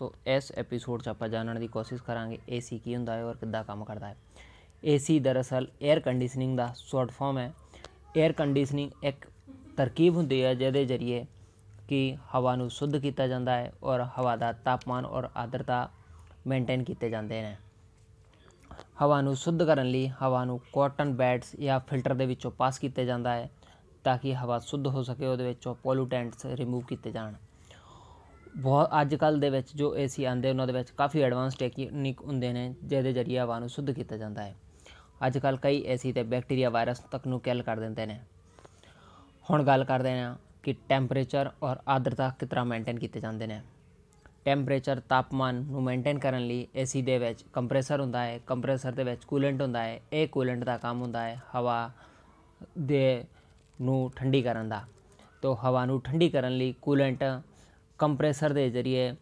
ਤੋਂ ਇਸ ਐਪੀਸੋਡ 'ਚ ਆਪਾਂ ਜਾਣਨ ਦੀ ਕੋਸ਼ਿਸ਼ ਕਰਾਂਗੇ ਏਸੀ ਕੀ ਹੁੰਦਾ ਹੈ ਔਰ ਕਿੱਦਾਂ ਕੰਮ ਕਰਦਾ ਹੈ। ਏਸੀ ਦਰਅਸਲ 에ਅਰ ਕੰਡੀਸ਼ਨਿੰਗ ਦਾ ਸ਼ਾਰਟ ਫਾਰਮ ਹੈ। 에ਅਰ ਕੰਡੀਸ਼ਨਿੰਗ ਇੱਕ ਤਰਕੀਬ ਹੁੰਦੀ ਹੈ ਜਿਹਦੇ ਜ਼ਰੀਏ ਕਿ ਹਵਾ ਨੂੰ ਸ਼ੁੱਧ ਕੀਤਾ ਜਾਂਦਾ ਹੈ ਔਰ ਹਵਾ ਦਾ ਤਾਪਮਾਨ ਔਰ ਆਰਦਰਤਾ ਮੇਨਟੇਨ ਕੀਤੇ ਜਾਂਦੇ ਨੇ। ਹਵਾ ਨੂੰ ਸ਼ੁੱਧ ਕਰਨ ਲਈ ਹਵਾ ਨੂੰ ਕਾਟਨ ਬੈਡਸ ਜਾਂ ਫਿਲਟਰ ਦੇ ਵਿੱਚੋਂ ਪਾਸ ਕੀਤੇ ਜਾਂਦਾ ਹੈ ਤਾਂ ਕਿ ਹਵਾ ਸ਼ੁੱਧ ਹੋ ਸਕੇ, ਉਹਦੇ ਵਿੱਚੋਂ ਪੋਲੂਟੈਂਟਸ ਰਿਮੂਵ ਕੀਤੇ ਜਾਣ। ਬਹੁਤ ਅੱਜ ਕੱਲ ਦੇ ਵਿੱਚ ਜੋ ਏਸੀ ਆਂਦੇ ਉਹਨਾਂ ਦੇ ਵਿੱਚ ਕਾਫੀ ਐਡਵਾਂਸ ਟੈਕਨੀਕ ਹੁੰਦੇ ਨੇ, ਜਿਹਦੇ ਜ਼ਰੀਏ ਹਵਾ ਨੂੰ ਸ਼ੁੱਧ ਕੀਤਾ ਜਾਂਦਾ ਹੈ। ਅੱਜ ਕੱਲ ਕਈ ਏਸੀ ਤੇ ਬੈਕਟੀਰੀਆ ਵਾਇਰਸ ਤੱਕ ਨੂੰ ਕਿਲ ਕਰ ਦਿੰਦੇ ਨੇ। ਹੁਣ ਗੱਲ ਕਰਦੇ ਹਾਂ ਕਿ ਟੈਂਪਰੇਚਰ ਔਰ ਆਰਦਰਤਾ ਕਿਸ ਤਰ੍ਹਾਂ ਮੇਨਟੇਨ ਕੀਤੇ ਜਾਂਦੇ ਨੇ। ਟੈਂਪਰੇਚਰ ਤਾਪਮਾਨ ਨੂੰ ਮੇਨਟੇਨ ਕਰਨ ਲਈ ਏਸੀ ਦੇ ਵਿੱਚ ਕੰਪਰੈਸਰ ਹੁੰਦਾ ਹੈ। ਕੰਪਰੈਸਰ ਦੇ ਵਿੱਚ ਕੂਲੈਂਟ ਹੁੰਦਾ ਹੈ। ਇਹ ਕੂਲੈਂਟ ਦਾ ਕੰਮ ਹੁੰਦਾ ਹੈ ਹਵਾ ਦੇ ਨੂੰ ਠੰਡੀ ਕਰਨ ਦਾ। ਤੋਂ ਹਵਾ ਨੂੰ ਠੰਡੀ ਕਰਨ ਲਈ ਕੂਲੈਂਟ ਕੰਪਰੈਸਰ ਦੇ ਜ਼ਰੀਏ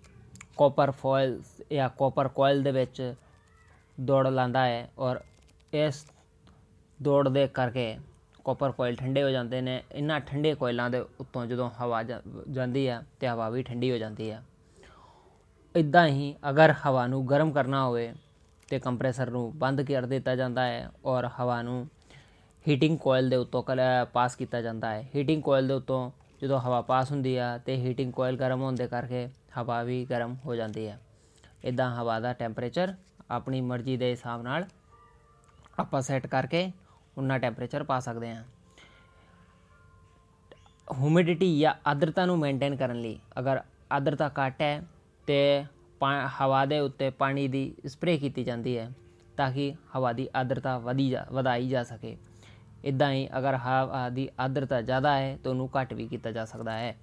ਕਾਪਰ ਫੋਇਲ ਜਾਂ ਕਾਪਰ ਕੋਇਲ ਦੇ ਵਿੱਚ ਦੌੜ ਲਾਂਦਾ ਹੈ ਔਰ ਇਸ ਦੌੜ ਦੇ ਕਰਕੇ ਕਾਪਰ ਕੋਇਲ ਠੰਡੇ ਹੋ ਜਾਂਦੇ ਨੇ। ਇਹਨਾਂ ਠੰਡੇ ਕੋਇਲਾਂ ਦੇ ਉੱਤੋਂ ਜਦੋਂ ਹਵਾ ਜਾਂਦੀ ਹੈ ਤੇ ਹਵਾ ਵੀ ਠੰਡੀ ਹੋ ਜਾਂਦੀ ਹੈ। ਇਦਾਂ ਹੀ ਅਗਰ ਹਵਾ ਨੂੰ ਗਰਮ ਕਰਨਾ ਹੋਵੇ ਤੇ ਕੰਪਰੈਸਰ ਨੂੰ ਬੰਦ ਕਰ ਦਿੱਤਾ ਜਾਂਦਾ ਹੈ ਔਰ ਹਵਾ ਨੂੰ ਹੀਟਿੰਗ ਕੋਇਲ ਦੇ ਉੱਤੋਂ ਪਾਸ ਕੀਤਾ ਜਾਂਦਾ ਹੈ। ਹੀਟਿੰਗ ਕੋਇਲ ਦੇ ਉੱਤੋਂ ਜਦੋਂ ਹਵਾ ਪਾਸ ਹੁੰਦੀ ਆ ਤੇ ਹੀਟਿੰਗ ਕੋਇਲ ਗਰਮ ਹੋਣ ਦੇ ਕਰਕੇ ਹਵਾ ਵੀ ਗਰਮ ਹੋ ਜਾਂਦੀ ਹੈ ਇਦਾਂ ਹਵਾ ਦਾ ਟੈਂਪਰੇਚਰ ਆਪਣੀ ਮਰਜ਼ੀ ਦੇ ਹਿਸਾਬ ਨਾਲ ਆਪਾਂ ਸੈੱਟ ਕਰਕੇ ਉਨਾ ਟੈਂਪਰੇਚਰ ਪਾ ਸਕਦੇ ਹਾਂ ਹਿਊਮਿਡਿਟੀ ਜਾਂ ਆਰਦਰਤਾ ਨੂੰ ਮੇਨਟੇਨ ਕਰਨ ਲਈ ਅਗਰ ਆਰਦਰਤਾ ਘੱਟ ਹੈ ਤੇ ਹਵਾ ਦੇ ਉੱਤੇ ਪਾਣੀ ਦੀ ਸਪਰੇ ਕੀਤੀ ਜਾਂਦੀ ਹੈ ਤਾਂ ਕਿ ਹਵਾ ਦੀ ਆਰਦਰਤਾ ਵਧੀ ਜਾ, ਵਧਾਈ ਜਾ ਸਕੇ। ਇਦਾਂ ਹੀ ਅਗਰ ਹਵਾ ਆਦੀ ਆਦਰਤਾ ਜ਼ਿਆਦਾ ਹੈ ਤਾਂ ਉਹਨੂੰ ਘੱਟ ਵੀ ਕੀਤਾ ਜਾ ਸਕਦਾ ਹੈ।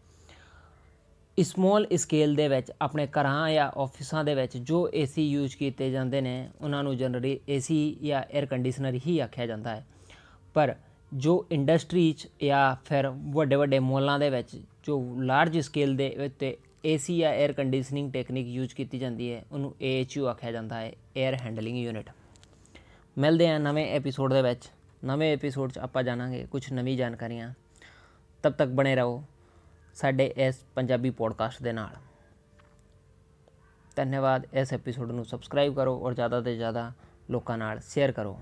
ਸਮਾਲ ਸਕੇਲ ਦੇ ਵਿੱਚ ਆਪਣੇ ਘਰਾਂ ਜਾਂ ਆਫਿਸਾਂ ਦੇ ਵਿੱਚ ਜੋ ਏਸੀ ਯੂਜ਼ ਕੀਤੇ ਜਾਂਦੇ ਨੇ, ਉਹਨਾਂ ਨੂੰ ਜਨਰਲੀ ਏਸੀ ਜਾਂ 에ਅਰ ਕੰਡੀਸ਼ਨਰ ਹੀ ਆਖਿਆ ਜਾਂਦਾ ਹੈ। ਪਰ ਜੋ ਇੰਡਸਟਰੀ 'ਚ ਜਾਂ ਫਿਰ ਵੱਡੇ ਵੱਡੇ ਮੋਲਾਂ ਦੇ ਵਿੱਚ ਜੋ ਲਾਰਜ ਸਕੇਲ ਦੇ ਉੱਤੇ ਏਸੀ ਜਾਂ 에ਅਰ ਕੰਡੀਸ਼ਨਿੰਗ ਟੈਕਨੀਕ ਯੂਜ਼ ਕੀਤੀ ਜਾਂਦੀ ਹੈ, ਉਹਨੂੰ ਏਐਚਯੂ ਆਖਿਆ ਜਾਂਦਾ ਹੈ 에ਅਰ ਹੈਂਡਲਿੰਗ ਯੂਨਿਟ ਮਿਲਦੇ ਆ ਨਵੇਂ ਐਪੀਸੋਡ ਦੇ ਵਿੱਚ। ਨਵੇਂ ਐਪੀਸੋਡ 'ਚ ਆਪਾਂ ਜਾਣਾਂਗੇ ਕੁਝ ਨਵੀਂ ਜਾਣਕਾਰੀਆਂ। ਤਬ ਤੱਕ ਬਣੇ ਰਹੋ ਸਾਡੇ ਇਸ ਪੰਜਾਬੀ ਪੋਡਕਾਸਟ ਦੇ ਨਾਲ। ਧੰਨਵਾਦ ਇਸ ਐਪੀਸੋਡ ਨੂੰ ਸਬਸਕ੍ਰਾਈਬ ਕਰੋ ਔਰ ਜ਼ਿਆਦਾ ਤੋਂ ਜ਼ਿਆਦਾ ਲੋਕਾਂ ਨਾਲ ਸ਼ੇਅਰ ਕਰੋ।